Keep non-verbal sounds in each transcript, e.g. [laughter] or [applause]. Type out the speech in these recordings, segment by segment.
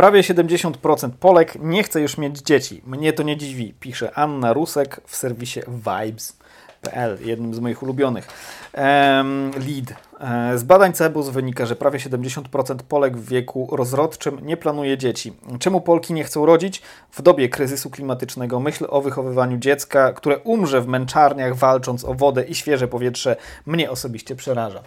Prawie 70% Polek nie chce już mieć dzieci. Mnie to nie dziwi, pisze Anna Rusek w serwisie Vibes.pl, jednym z moich ulubionych. Um, lead. E, z badań CEBUS wynika, że prawie 70% Polek w wieku rozrodczym nie planuje dzieci. Czemu Polki nie chcą rodzić? W dobie kryzysu klimatycznego myśl o wychowywaniu dziecka, które umrze w męczarniach walcząc o wodę i świeże powietrze, mnie osobiście przeraża.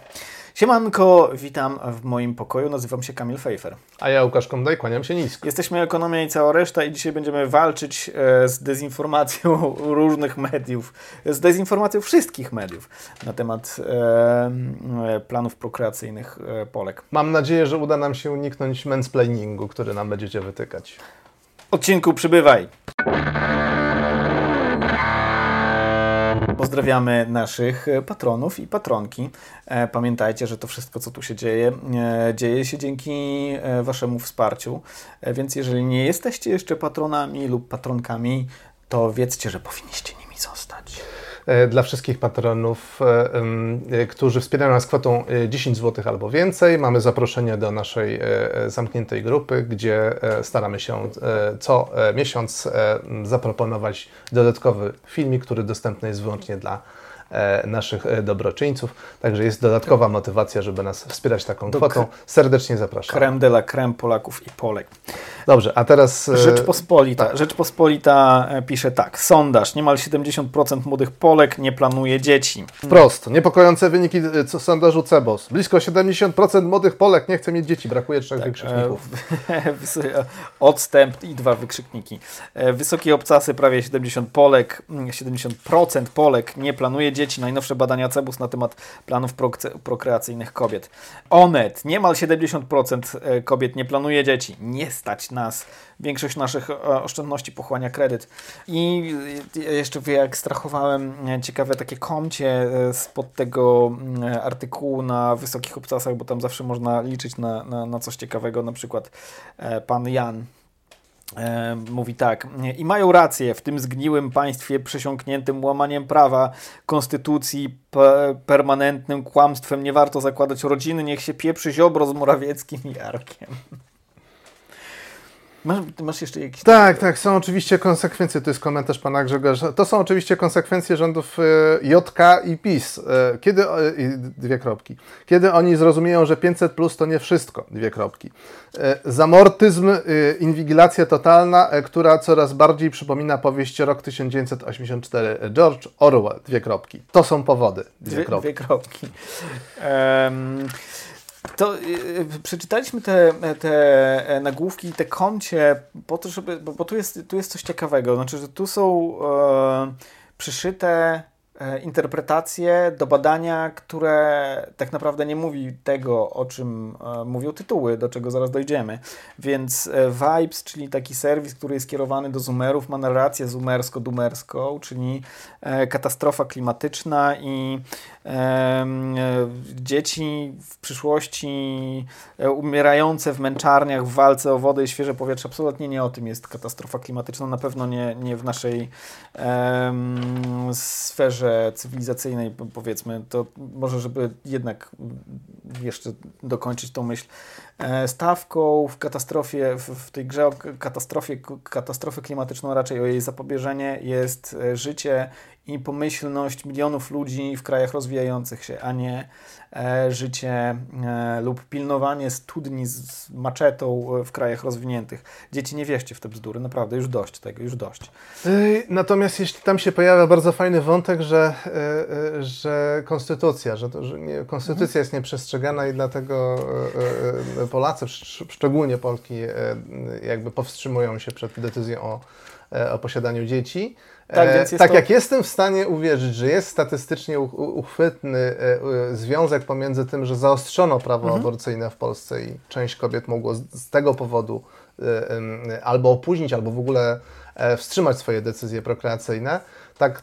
Siemanko, witam w moim pokoju, nazywam się Kamil Fejfer. A ja Łukasz Kondaj, kłaniam się nisko. Jesteśmy Ekonomia i cała reszta i dzisiaj będziemy walczyć e, z dezinformacją [laughs] różnych mediów, z dezinformacją wszystkich mediów na temat e, e, planów prokreacyjnych Polek. Mam nadzieję, że uda nam się uniknąć mansplainingu, który nam będziecie wytykać. Odcinku przybywaj! Pozdrawiamy naszych e, patronów i patronki. E, pamiętajcie, że to wszystko, co tu się dzieje, e, dzieje się dzięki Waszemu wsparciu. Więc jeżeli nie jesteście jeszcze patronami lub patronkami, to wiedzcie, że powinniście nimi zostać. E, dla wszystkich patronów, e, e, którzy wspierają nas kwotą 10 zł albo więcej. Mamy zaproszenie do naszej zamkniętej grupy, gdzie staramy się co miesiąc zaproponować dodatkowy filmik, który dostępny jest wyłącznie dla naszych e, dobroczyńców. Także jest dodatkowa motywacja, żeby nas wspierać taką Do kwotą. Serdecznie zapraszam. Krem de la creme Polaków i Polek. Dobrze, a teraz... E, Rzeczpospolita. Tak. Rzeczpospolita pisze tak. Sondaż. Niemal 70% młodych Polek nie planuje dzieci. Wprost. Niepokojące wyniki sondażu CEBOS. Blisko 70% młodych Polek nie chce mieć dzieci. Brakuje trzech tak, wykrzykników. [laughs] Odstęp i dwa wykrzykniki. Wysokie obcasy, prawie 70 Polek, 70% mm, Polek nie planuje dzieci. Najnowsze badania CEBUS na temat planów prokreacyjnych kobiet. Onet. Niemal 70% e, kobiet nie planuje dzieci. Nie stać nas. Większość naszych e, oszczędności pochłania kredyt. I jeszcze wyekstrahowałem e, ciekawe takie komcie spod tego mm, artykułu na wysokich obcasach, bo tam zawsze można liczyć na, na, na coś ciekawego. Na przykład pan Jan E, mówi tak, i mają rację w tym zgniłym państwie przesiąkniętym łamaniem prawa, konstytucji, permanentnym kłamstwem. Nie warto zakładać rodziny, niech się pieprzy Ziobro z Morawieckim i Jarkiem. Masz, masz, jeszcze jakieś... Tak, tak, są oczywiście konsekwencje, to jest komentarz pana Grzegorza, to są oczywiście konsekwencje rządów e, JK i PiS. E, kiedy, e, dwie kropki, kiedy oni zrozumieją, że 500 plus to nie wszystko, dwie kropki. Zamortyzm, inwigilacja totalna, która coraz bardziej przypomina powieść rok 1984, George Orwell, dwie kropki. To są powody, dwie, dwie kropki. Dwie kropki. Um... To yy, przeczytaliśmy te, te e, nagłówki, te koncie po to, żeby, bo, bo tu, jest, tu jest coś ciekawego. Znaczy, że tu są e, przyszyte E, interpretacje do badania, które tak naprawdę nie mówi tego, o czym e, mówią tytuły, do czego zaraz dojdziemy. Więc e, Vibes, czyli taki serwis, który jest kierowany do zoomerów, ma narrację zoomersko-dumerską, czyli katastrofa klimatyczna i dzieci w przyszłości umierające w męczarniach w walce o wodę i świeże powietrze. Absolutnie nie o tym jest katastrofa klimatyczna, na pewno nie, nie w naszej sferze sferze cywilizacyjnej, powiedzmy, to może, żeby jednak jeszcze dokończyć tą myśl, e, stawką w katastrofie, w, tej grze o katastrofie, katastrofę klimatyczną, raczej o jej zapobieżenie jest e, życie i pomyślność milionów ludzi w krajach rozwijających się, a nie życie e, lub pilnowanie studni z maczetą w krajach rozwiniętych. Dzieci, nie wierzcie w te bzdury, naprawdę, już dość tego, już dość. Natomiast jeśli tam się pojawia bardzo fajny wątek, że, e, że konstytucja, że, to, że nie, konstytucja mhm. jest nieprzestrzegana i dlatego Polacy, szczególnie Polki, jakby powstrzymują się przed decyzją o, o posiadaniu dzieci. Tak, e, tak to... jak jestem w stanie uwierzyć, że jest statystycznie uchwytny e, e, związek pomiędzy tym, że zaostrzono prawo mhm. aborcyjne w Polsce i część kobiet mogło z tego powodu albo opóźnić, albo w ogóle wstrzymać swoje decyzje prokreacyjne, tak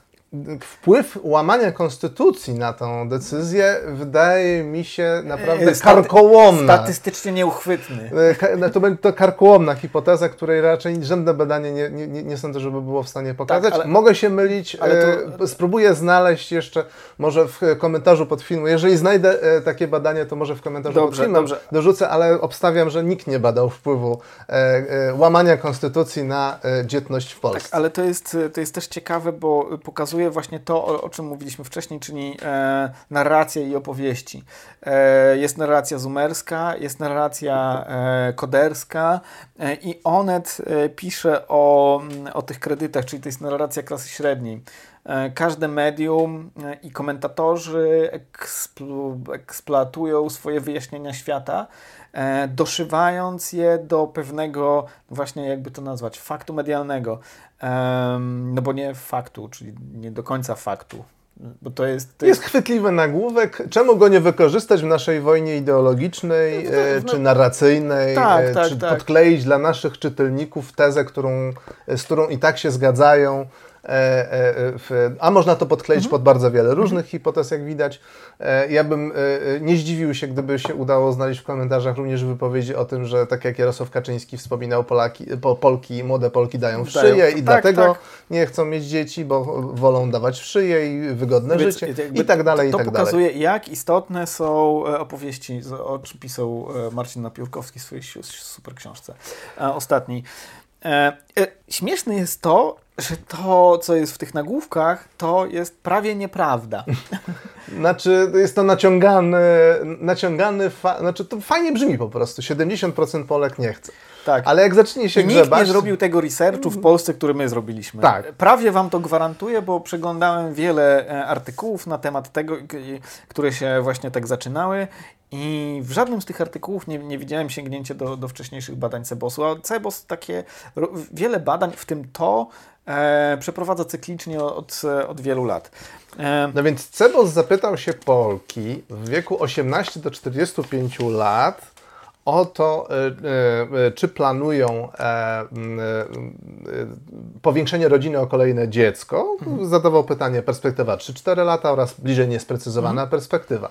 wpływ łamania konstytucji na tą decyzję wydaje mi się naprawdę Staty- karkołomna. Statystycznie nieuchwytny. E, no To będzie to karkołomna hipoteza, której raczej żadne badanie nie, nie, nie, sądzę, żeby było w stanie pokazać. ale- Mogę się mylić, ale to- e, spróbuję znaleźć jeszcze, może w komentarzu pod filmem, jeżeli znajdę e, takie badanie, to może w komentarzu Dobrze, pod filmem dobrze. dorzucę, ale obstawiam, że nikt nie badał wpływu e, e, łamania konstytucji na e, dzietność w Polsce. Tak, ale to jest, to jest też ciekawe, bo pokazuje właśnie to, o, o czym mówiliśmy wcześniej, czyli e, i opowieści. E, jest narracja zumerska, jest narracja e, koderska e, i Onet e, pisze o, mm, o tych kredytach, czyli to jest narracja klasy średniej. E, Każde medium e, i komentatorzy eksplu, eksploatują swoje wyjaśnienia świata, e, doszywając je do pewnego, właśnie jakby to nazwać, faktu medialnego. No bo nie faktu, czyli nie do końca faktu. Bo to jest. To Jest chwytliwy nagłówek. Czemu go nie wykorzystać w naszej wojnie ideologicznej No, no, e, no. czy narracyjnej? Tak, tak, czy tak. podkleić dla naszych czytelników tezę, którą, z którą i tak się zgadzają? E, e, a można to podkleić Mhm. pod bardzo wiele różnych hipotez, jak widać. E, ja bym nie zdziwił się, gdyby się udało znaleźć w komentarzach również wypowiedzi o tym, że tak jak Jarosław Kaczyński wspominał, Polaki, po, Polki, młode Polki dają w Dają. szyję i Tak, dlatego tak. nie chcą mieć dzieci, bo wolą dawać w szyję i wygodne Więc życie i tak dalej, to i tak dalej. pokazuje, jak istotne są opowieści, o czym pisał Marcin Napiórkowski w swojej super książce ostatniej. E, e, Śmieszne jest to, że to, co jest w tych nagłówkach, to jest prawie nieprawda. [laughs] Znaczy, jest to naciągany, naciągany fa- znaczy to fajnie brzmi po prostu. 70% Polek nie chce. Tak. Ale jak zacznie się I nikt grzebać... nie zrobił tego researchu w Polsce, który my zrobiliśmy. Tak. Prawie Wam to gwarantuję, bo przeglądałem wiele e, artykułów na temat tego, które się właśnie tak zaczynały i w żadnym z tych artykułów nie, nie widziałem sięgnięcia do, do wcześniejszych badań Cebosu, a Cebos takie, wiele badań, w tym to, e, przeprowadza cyklicznie od, od wielu lat. E, No więc Cebos zapytał się Polki w wieku 18 do 45 lat o to, e, e, czy planują e, powiększenie rodziny o kolejne dziecko. Zadawał pytanie perspektywa 3-4 lata oraz bliżej niesprecyzowana perspektywa.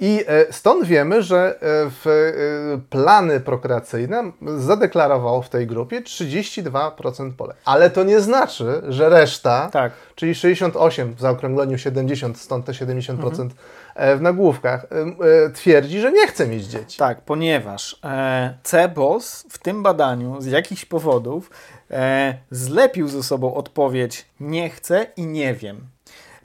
I e, stąd wiemy, że e, w e, plany prokreacyjne zadeklarowało w tej grupie 32% Polek. Ale to nie znaczy, że reszta, Tak. czyli 68 w zaokrągleniu 70, stąd te 70% e, w nagłówkach, twierdzi, że nie chce mieć dzieci. Tak, ponieważ Cebos w tym badaniu z jakichś powodów zlepił ze sobą odpowiedź nie chcę i nie wiem.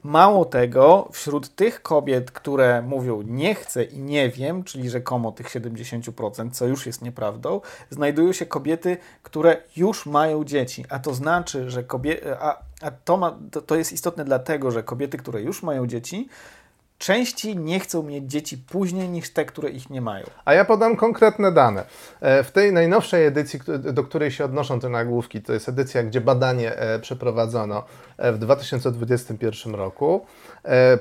Mało tego, wśród tych kobiet, które mówią nie chcę i nie wiem, czyli rzekomo tych 70%, co już jest nieprawdą, znajdują się kobiety, które już mają dzieci. A to znaczy, że kobiety. A, a to, ma, to, to jest istotne dlatego, że kobiety, które już mają dzieci, częściej nie chcą mieć dzieci później niż te, które ich nie mają. A ja podam konkretne dane. E, W tej najnowszej edycji, do której się odnoszą te nagłówki, to jest edycja, gdzie badanie e, przeprowadzono e, w 2021 roku,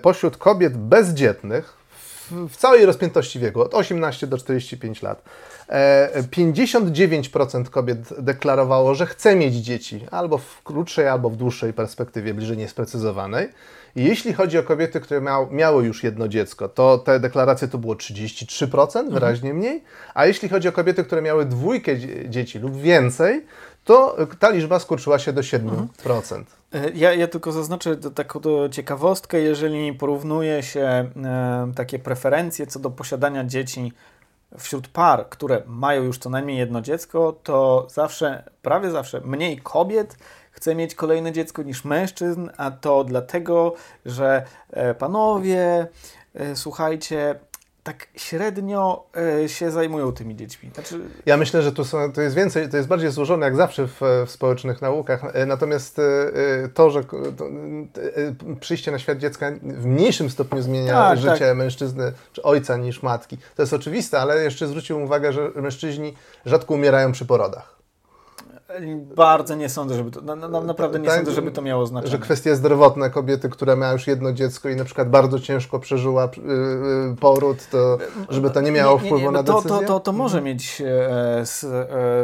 pośród kobiet bezdzietnych w, w całej rozpiętości wieku, od 18 do 45 lat, e, 59% kobiet deklarowało, że chce mieć dzieci, albo w krótszej, albo w dłuższej perspektywie, bliżej niesprecyzowanej. I jeśli chodzi o kobiety, które miał, miały już jedno dziecko, to te deklaracje to było 33%, wyraźnie mniej. A jeśli chodzi o kobiety, które miały dwójkę dzie- dzieci lub więcej, to ta liczba skurczyła się do 7%. E, Ja, ja tylko zaznaczę taką ciekawostkę, jeżeli porównuje się e, takie preferencje co do posiadania dzieci wśród par, które mają już co najmniej jedno dziecko, to zawsze, prawie zawsze mniej kobiet chce mieć kolejne dziecko niż mężczyzn, a to dlatego, że e, panowie, e, słuchajcie, tak średnio e, się zajmują tymi dziećmi. Znaczy, Ja myślę, że tu są, to jest więcej, to jest bardziej złożone jak zawsze w, w społecznych naukach. E, Natomiast e, to, że to, e, przyjście na świat dziecka w mniejszym stopniu zmienia Tak, życie mężczyzny czy ojca niż matki, to jest oczywiste, ale jeszcze zwróciłem uwagę, że mężczyźni rzadko umierają przy porodach. Bardzo nie sądzę, żeby to, na, na, naprawdę nie Tak, sądzę, żeby to miało znaczenie. Że kwestie zdrowotne kobiety, która miała już jedno dziecko i na przykład bardzo ciężko przeżyła y, y, poród, to żeby to nie miało wpływu no na to, decyzję? to, to, to może mieć e, s, e,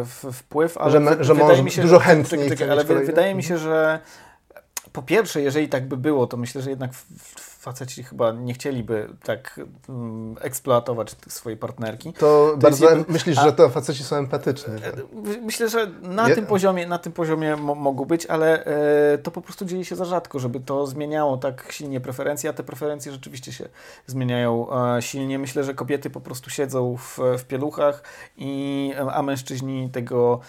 w- wpływ, ale Że wy- że wydaje mi się, dużo że, chętniej ale wydaje mi się, że po pierwsze, jeżeli tak by było, to myślę, że jednak faceci chyba nie chcieliby tak um, eksploatować swojej partnerki. To, to bardzo myślisz, a... że to faceci są empatyczni. Tak? Myślę, że na tym poziomie, na tym poziomie mogą być, ale e, to po prostu dzieje się za rzadko, żeby to zmieniało tak silnie preferencje, a te preferencje rzeczywiście się zmieniają e, silnie. Myślę, że kobiety po prostu siedzą w, w pieluchach, i, a mężczyźni tego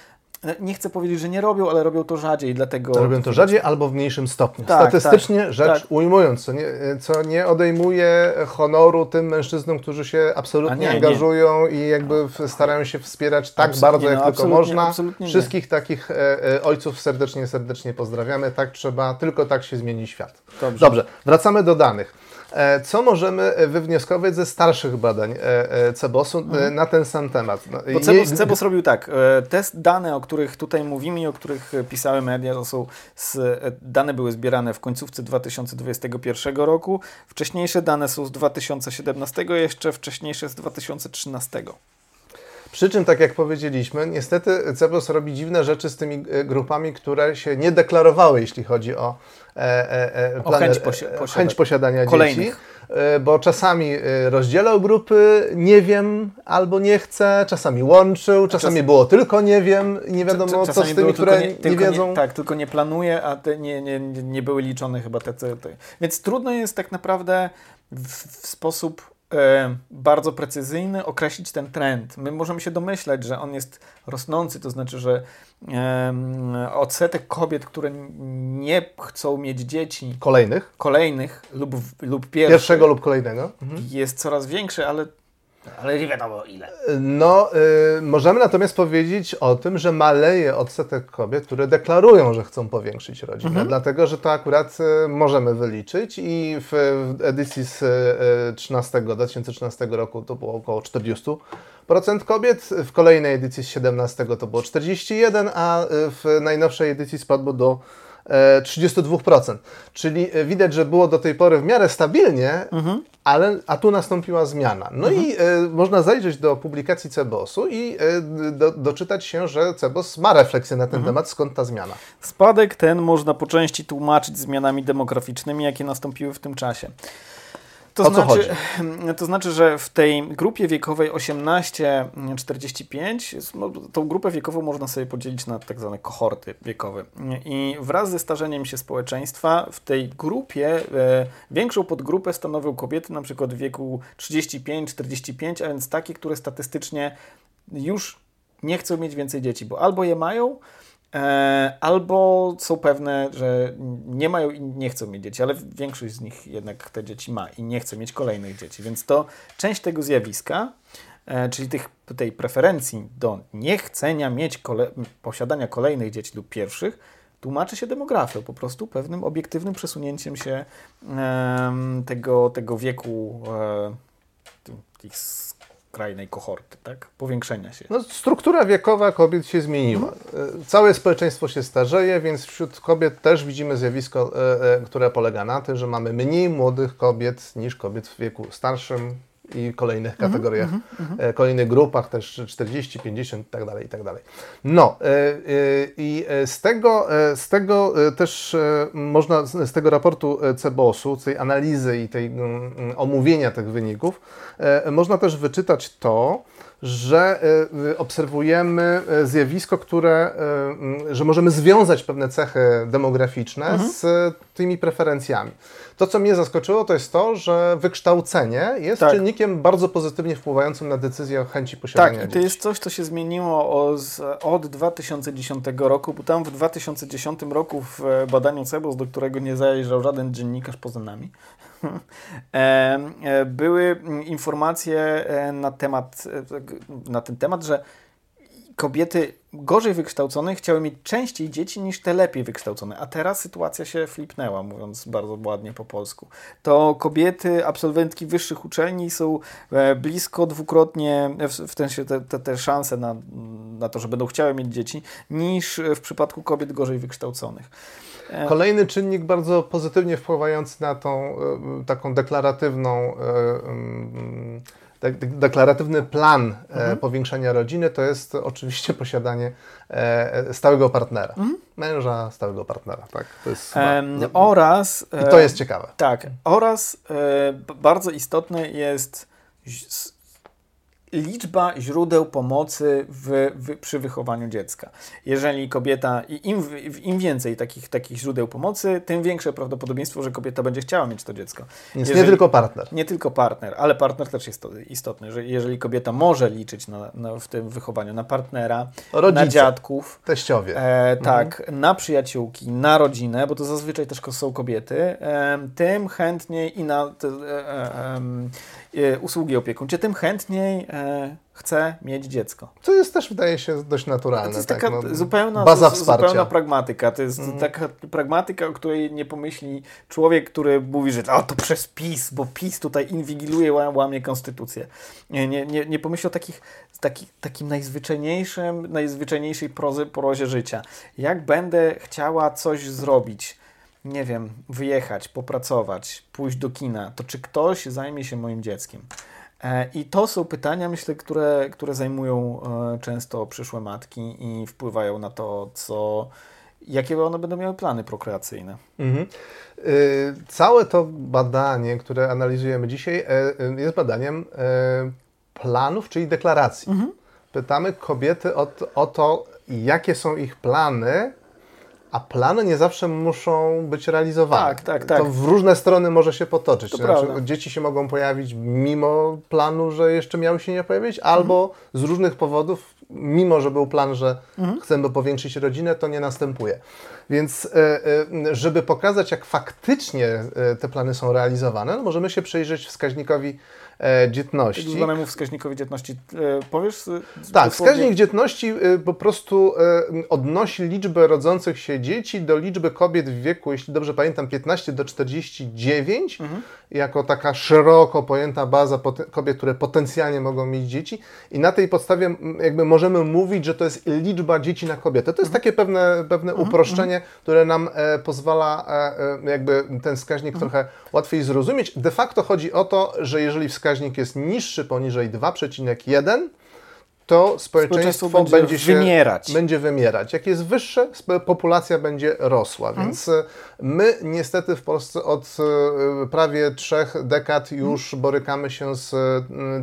nie chcę powiedzieć, że nie robią, ale robią to rzadziej, dlatego... Robią to rzadziej albo w mniejszym stopniu. Tak, Statystycznie tak, rzecz tak. ujmując, co nie, co nie odejmuje honoru tym mężczyznom, którzy się absolutnie nie, angażują nie. i jakby starają się wspierać tak absolutnie, bardzo, jak no, tylko można. Wszystkich takich e, e, ojców serdecznie, serdecznie pozdrawiamy. Tak trzeba, tylko tak się zmieni świat. Dobrze, Dobrze wracamy do danych. E, co możemy wywnioskować ze starszych badań e, e, Cebosu mhm. na ten sam temat? No, Bo Cebos. Cebos robił tak, te dane, o których tutaj mówimy i o których pisały media, to są z, dane były zbierane w końcówce 2021 roku, wcześniejsze dane są z 2017, jeszcze wcześniejsze z 2013. Przy czym, tak jak powiedzieliśmy, niestety Cebos robi dziwne rzeczy z tymi grupami, które się nie deklarowały, jeśli chodzi o E, e, e, o chęć, posi chęć posiadania Kolejnych. dzieci. Bo czasami rozdzielał grupy, nie wiem, albo nie chcę, czasami łączył, czasami czas... było tylko nie wiem, nie wiadomo co z tymi, które nie, nie wiedzą. Nie, tak, tylko nie planuje, a te nie, nie, nie były liczone chyba te, te. Więc trudno jest tak naprawdę w, w sposób E, bardzo precyzyjny określić ten trend. My możemy się domyślać, że on jest rosnący, to znaczy, że odsetek kobiet, które nie chcą mieć dzieci kolejnych, kolejnych lub, lub pierwszego lub kolejnego mhm. jest coraz większy, ale ale nie wiadomo ile. No, y, możemy natomiast powiedzieć o tym, że maleje odsetek kobiet, które deklarują, że chcą powiększyć rodzinę, mhm. dlatego że to akurat y, możemy wyliczyć i w, w edycji z y, 13, 2013 roku to było około 40% kobiet, w kolejnej edycji z 17 to było 41, a y, w najnowszej edycji spadło do 32%. E, Czyli e, widać, że było do tej pory w miarę stabilnie, mhm. ale, a tu nastąpiła zmiana. No mhm. i e, można zajrzeć do publikacji Cebosu i e, do, doczytać się, że Cebos ma refleksję na ten mhm. temat, skąd ta zmiana. Spadek ten można po części tłumaczyć zmianami demograficznymi, jakie nastąpiły w tym czasie. To o znaczy, co chodzi? [clears throat] To znaczy, że w tej grupie wiekowej 18-45, tą grupę wiekową można sobie podzielić na tak zwane kohorty wiekowe. I wraz ze starzeniem się społeczeństwa w tej grupie e, większą podgrupę stanowią kobiety na przykład w wieku 35-45, a więc takie, które statystycznie już nie chcą mieć więcej dzieci, bo albo je mają, albo są pewne, że nie mają i nie chcą mieć dzieci, ale większość z nich jednak te dzieci ma i nie chce mieć kolejnych dzieci. Więc to część tego zjawiska, e, czyli tych, tej preferencji do niechcenia mieć kole posiadania kolejnych dzieci lub pierwszych, tłumaczy się demografią, po prostu pewnym obiektywnym przesunięciem się tego, tego wieku e, tych skrajnej kohorty, tak? Powiększenia się. No, struktura wiekowa kobiet się zmieniła. Mhm. Całe społeczeństwo się starzeje, więc wśród kobiet też widzimy zjawisko, e, e, które polega na tym, że mamy mniej młodych kobiet niż kobiet w wieku starszym, i kolejnych kategoriach, mm -hmm. kolejnych grupach, też 40, 50 i tak dalej, i tak dalej. No e, e, i z tego, z tego też można, z tego raportu CEBOS-u, tej analizy i tej mm, omówienia tych wyników, można też wyczytać to, że obserwujemy zjawisko, które, że możemy związać pewne cechy demograficzne mhm. z tymi preferencjami. To, co mnie zaskoczyło, to jest to, że wykształcenie jest tak. czynnikiem bardzo pozytywnie wpływającym na decyzję o chęci posiadania Tak, i to jest coś, co się zmieniło od 2010 roku, bo tam w 2010 roku w badaniu CEBOS, do którego nie zajrzał żaden dziennikarz poza nami, e, e, [laughs] były informacje e, na temat, na ten temat, że kobiety gorzej wykształcone chciały mieć częściej dzieci niż te lepiej wykształcone. A teraz sytuacja się flipnęła, mówiąc bardzo ładnie po polsku. To kobiety, absolwentki wyższych uczelni są e, blisko dwukrotnie, w sensie te, te, te szanse na, na to, że będą chciały mieć dzieci, niż w przypadku kobiet gorzej wykształconych. E, Kolejny czynnik bardzo pozytywnie wpływający na tą e, taką deklaratywną deklaratywny plan mhm. powiększania rodziny to jest oczywiście posiadanie stałego partnera. Mhm. Męża, stałego partnera, tak? To jest oraz... I to jest ciekawe. Tak, oraz bardzo istotne jest liczba źródeł pomocy w, w, przy wychowaniu dziecka. Jeżeli kobieta, im, im więcej takich, takich źródeł pomocy, tym większe prawdopodobieństwo, że kobieta będzie chciała mieć to dziecko. Więc jeżeli, nie tylko partner. Nie tylko partner, ale partner też jest istotny, że jeżeli kobieta może liczyć na, na w tym wychowaniu na partnera, Rodzice, na dziadków, teściowie, e, tak, mhm. na przyjaciółki, na rodzinę, bo to zazwyczaj też są kobiety, e, tym chętniej i na te, e, e usługi opiekuńcze, tym chętniej e, chce mieć dziecko. Co jest też, wydaje się, dość naturalne. To jest tak, taka no, zupełna, baza wsparcia. zupełna pragmatyka. To jest mm. taka pragmatyka, o której nie pomyśli człowiek, który mówi, że o, to przez PiS, bo PiS tutaj inwigiluje, łamie konstytucję. Nie, nie, nie, nie pomyśli o takich, taki, takim najzwyczajniejszym, najzwyczajniejszej prozy, porozie życia. Jak będę chciała coś zrobić, nie wiem, wyjechać, popracować, pójść do kina, to czy ktoś zajmie się moim dzieckiem? E, I to są pytania, myślę, które, które zajmują e, często przyszłe matki i wpływają na to, co, jakie one będą miały plany prokreacyjne. Mhm. Y, całe to badanie, które analizujemy dzisiaj, e, jest badaniem planów, czyli deklaracji. Mhm. Pytamy kobiety o, o to, jakie są ich plany a plany nie zawsze muszą być realizowane. Tak, tak, tak. To w różne strony może się potoczyć. To znaczy, dzieci się mogą pojawić mimo planu, że jeszcze miały się nie pojawić, albo mhm. z różnych powodów, mimo że był plan, że mhm. chcemy powiększyć rodzinę, to nie następuje. Więc e, e, żeby pokazać, jak faktycznie e, te plany są realizowane, no możemy się przyjrzeć wskaźnikowi e, dzietności. Zwanemu wskaźnikowi dzietności. E, powiesz? Tak, wskaźnik dzietności e, po prostu odnosi liczbę rodzących się dzieci do liczby kobiet w wieku, jeśli dobrze pamiętam, 15 do 49, mhm. jako taka szeroko pojęta baza kobiet, które potencjalnie mogą mieć dzieci i na tej podstawie jakby możemy mówić, że to jest liczba dzieci na kobietę. To jest mhm. takie pewne, pewne mhm. uproszczenie, mhm. które nam pozwala jakby ten wskaźnik mhm. trochę łatwiej zrozumieć. De facto chodzi o to, że jeżeli wskaźnik wskaźnik jest niższy poniżej 2,1, to społeczeństwo, będzie, będzie się, wymierać. Będzie wymierać. Jak jest wyższe, populacja będzie rosła. Mhm. Więc e, my niestety w Polsce od e, prawie trzech dekad już mhm. borykamy się z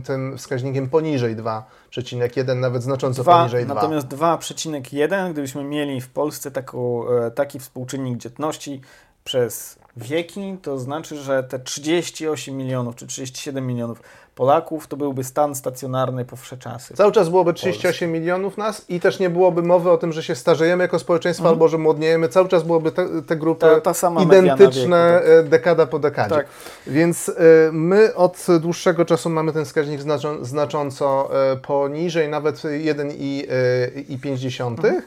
tym wskaźnikiem poniżej 2,1, nawet znacząco 2, poniżej 2. Natomiast 2,1, gdybyśmy mieli w Polsce taką, e, taki współczynnik dzietności przez wieki, to znaczy, że te 38 milionów czy 37 milionów Polaków to byłby stan stacjonarny po wsze czasy. Cały czas byłoby 38 Polski. milionów nas i też nie byłoby mowy o tym, że się starzejemy jako społeczeństwo mhm. albo że młodniejemy. Cały czas byłoby te, te grupy ta, ta identyczne wieku, tak. E, dekada po dekadzie. Tak. Więc y, my od dłuższego czasu mamy ten wskaźnik znaczą, znacząco y, poniżej, nawet 1,5. Mhm.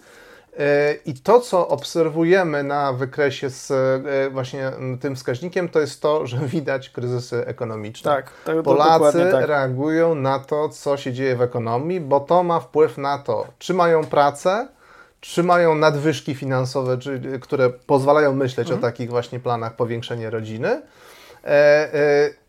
I to, co obserwujemy na wykresie z e, właśnie tym wskaźnikiem, to jest to, że widać kryzysy ekonomiczne. Tak, tak Polacy tak. reagują na to, co się dzieje w ekonomii, bo to ma wpływ na to, czy mają pracę, czy mają nadwyżki finansowe, czy, które pozwalają myśleć mhm. o takich właśnie planach powiększenia rodziny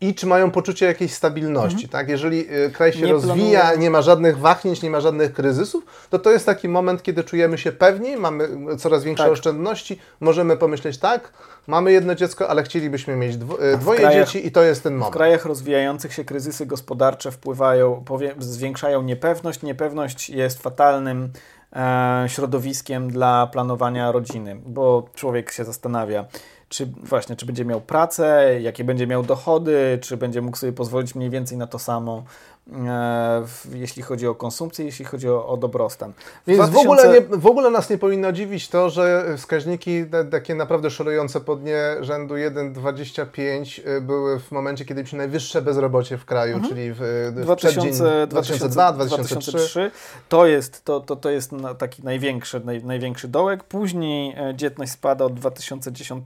i czy mają poczucie jakiejś stabilności. Mhm. Tak? Jeżeli e, kraj się nie rozwija, planuje. nie ma żadnych wahnięć, nie ma żadnych kryzysów, to to jest taki moment, kiedy czujemy się pewni, mamy coraz większe tak. oszczędności, możemy pomyśleć tak, mamy jedno dziecko, ale chcielibyśmy mieć dwo, dwoje krajach, dzieci i to jest ten moment. W krajach rozwijających się kryzysy gospodarcze wpływają, zwiększają niepewność. Niepewność jest fatalnym e, środowiskiem dla planowania rodziny, bo człowiek się zastanawia, czy właśnie, czy będzie miał pracę, jakie będzie miał dochody, czy będzie mógł sobie pozwolić mniej więcej na to samo, jeśli chodzi o konsumpcję, jeśli chodzi o, o dobrostan. W Więc 2000... w, ogóle nie, w ogóle nas nie powinno dziwić to, że wskaźniki takie naprawdę szorujące po dnie rzędu 1,25 e, były w momencie, kiedy mieliśmy najwyższe bezrobocie w kraju, mhm. czyli w, w 2000, 2002, 2003. 2003. To jest, to, to, to jest taki największy, naj, największy dołek. Później e, dzietność spada od 2010.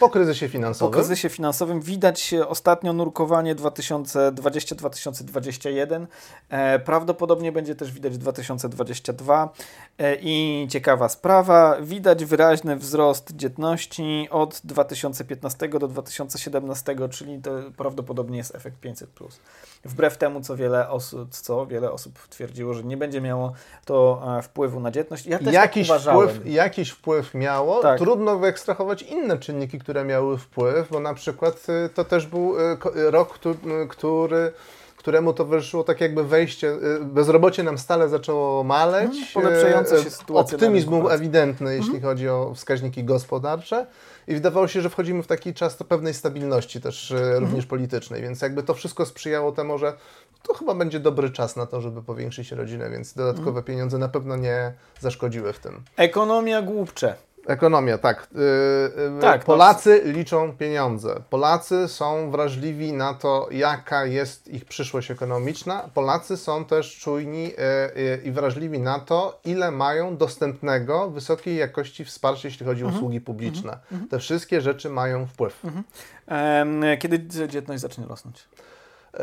Po kryzysie finansowym. Po kryzysie finansowym widać ostatnio nurkowanie 2020-2021 2021. E, prawdopodobnie będzie też widać 2022. E, I ciekawa sprawa, widać wyraźny wzrost dzietności od 2015 do 2017, czyli to prawdopodobnie jest efekt 500. Wbrew temu, co wiele osób, co wiele osób twierdziło, że nie będzie miało to e, wpływu na dzietność. Ja też jakiś, tak uważałem. wpływ, jakiś wpływ miało. Tak. Trudno wyekstrahować inne czynniki, które miały wpływ, bo na przykład y, to też był y, rok, y, który któremu towarzyszyło tak jakby wejście, y, bezrobocie nam stale zaczęło maleć, Mhm, polepszająca się y, sytuacja na optymizm był. Mhm. ewidentny, jeśli chodzi o wskaźniki gospodarcze i wydawało się, że wchodzimy w taki czas to pewnej stabilności też y, Mhm. również politycznej, więc jakby to wszystko sprzyjało temu, że to chyba będzie dobry czas na to, żeby powiększyć rodzinę, więc dodatkowe Mhm. pieniądze na pewno nie zaszkodziły w tym. Ekonomia głupcze. Ekonomia, tak. Yy, Tak. Polacy liczą pieniądze. Polacy są wrażliwi na to, jaka jest ich przyszłość ekonomiczna. Polacy są też czujni yy, yy, i wrażliwi na to, ile mają dostępnego, wysokiej jakości wsparcia, jeśli chodzi o Mhm. usługi publiczne. Te wszystkie rzeczy mają wpływ. Em, Kiedy dzietność zacznie rosnąć? E,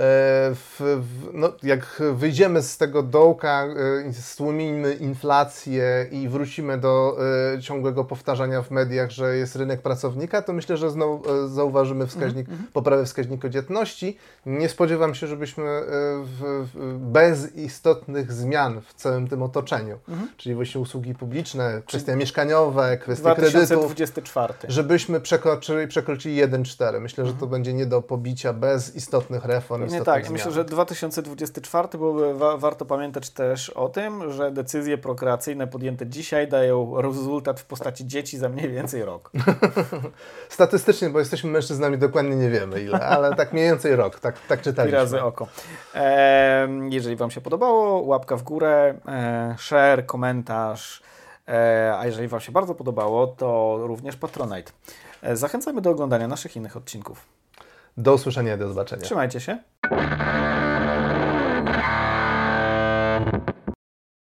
w, w, no, jak wyjdziemy z tego dołka, e, stłumimy inflację i wrócimy do e, ciągłego powtarzania w mediach, że jest rynek pracownika, to myślę, że znowu zauważymy wskaźnik, poprawę wskaźnika dzietności. Nie spodziewam się, żebyśmy w, bez istotnych zmian w całym tym otoczeniu, czyli właśnie usługi publiczne, kwestie mieszkaniowe, kwestie kredytów, 2024. żebyśmy przekroczyli, przekroczyli 1,4. Myślę, że to będzie nie do pobicia bez istotnych reform. Nie tak, zmian. myślę, że 2024 byłoby wa warto pamiętać też o tym, że decyzje prokreacyjne podjęte dzisiaj dają rezultat w postaci dzieci za mniej więcej rok. [laughs] Statystycznie, bo jesteśmy mężczyznami, dokładnie nie wiemy ile, ale tak mniej więcej rok, tak, tak I czytaliśmy. razy oko. Em, jeżeli Wam się podobało, łapka w górę, e, share, komentarz. E, a jeżeli Wam się bardzo podobało, to również Patronite. E, zachęcamy do oglądania naszych innych odcinków. Do usłyszenia i do zobaczenia. Trzymajcie się.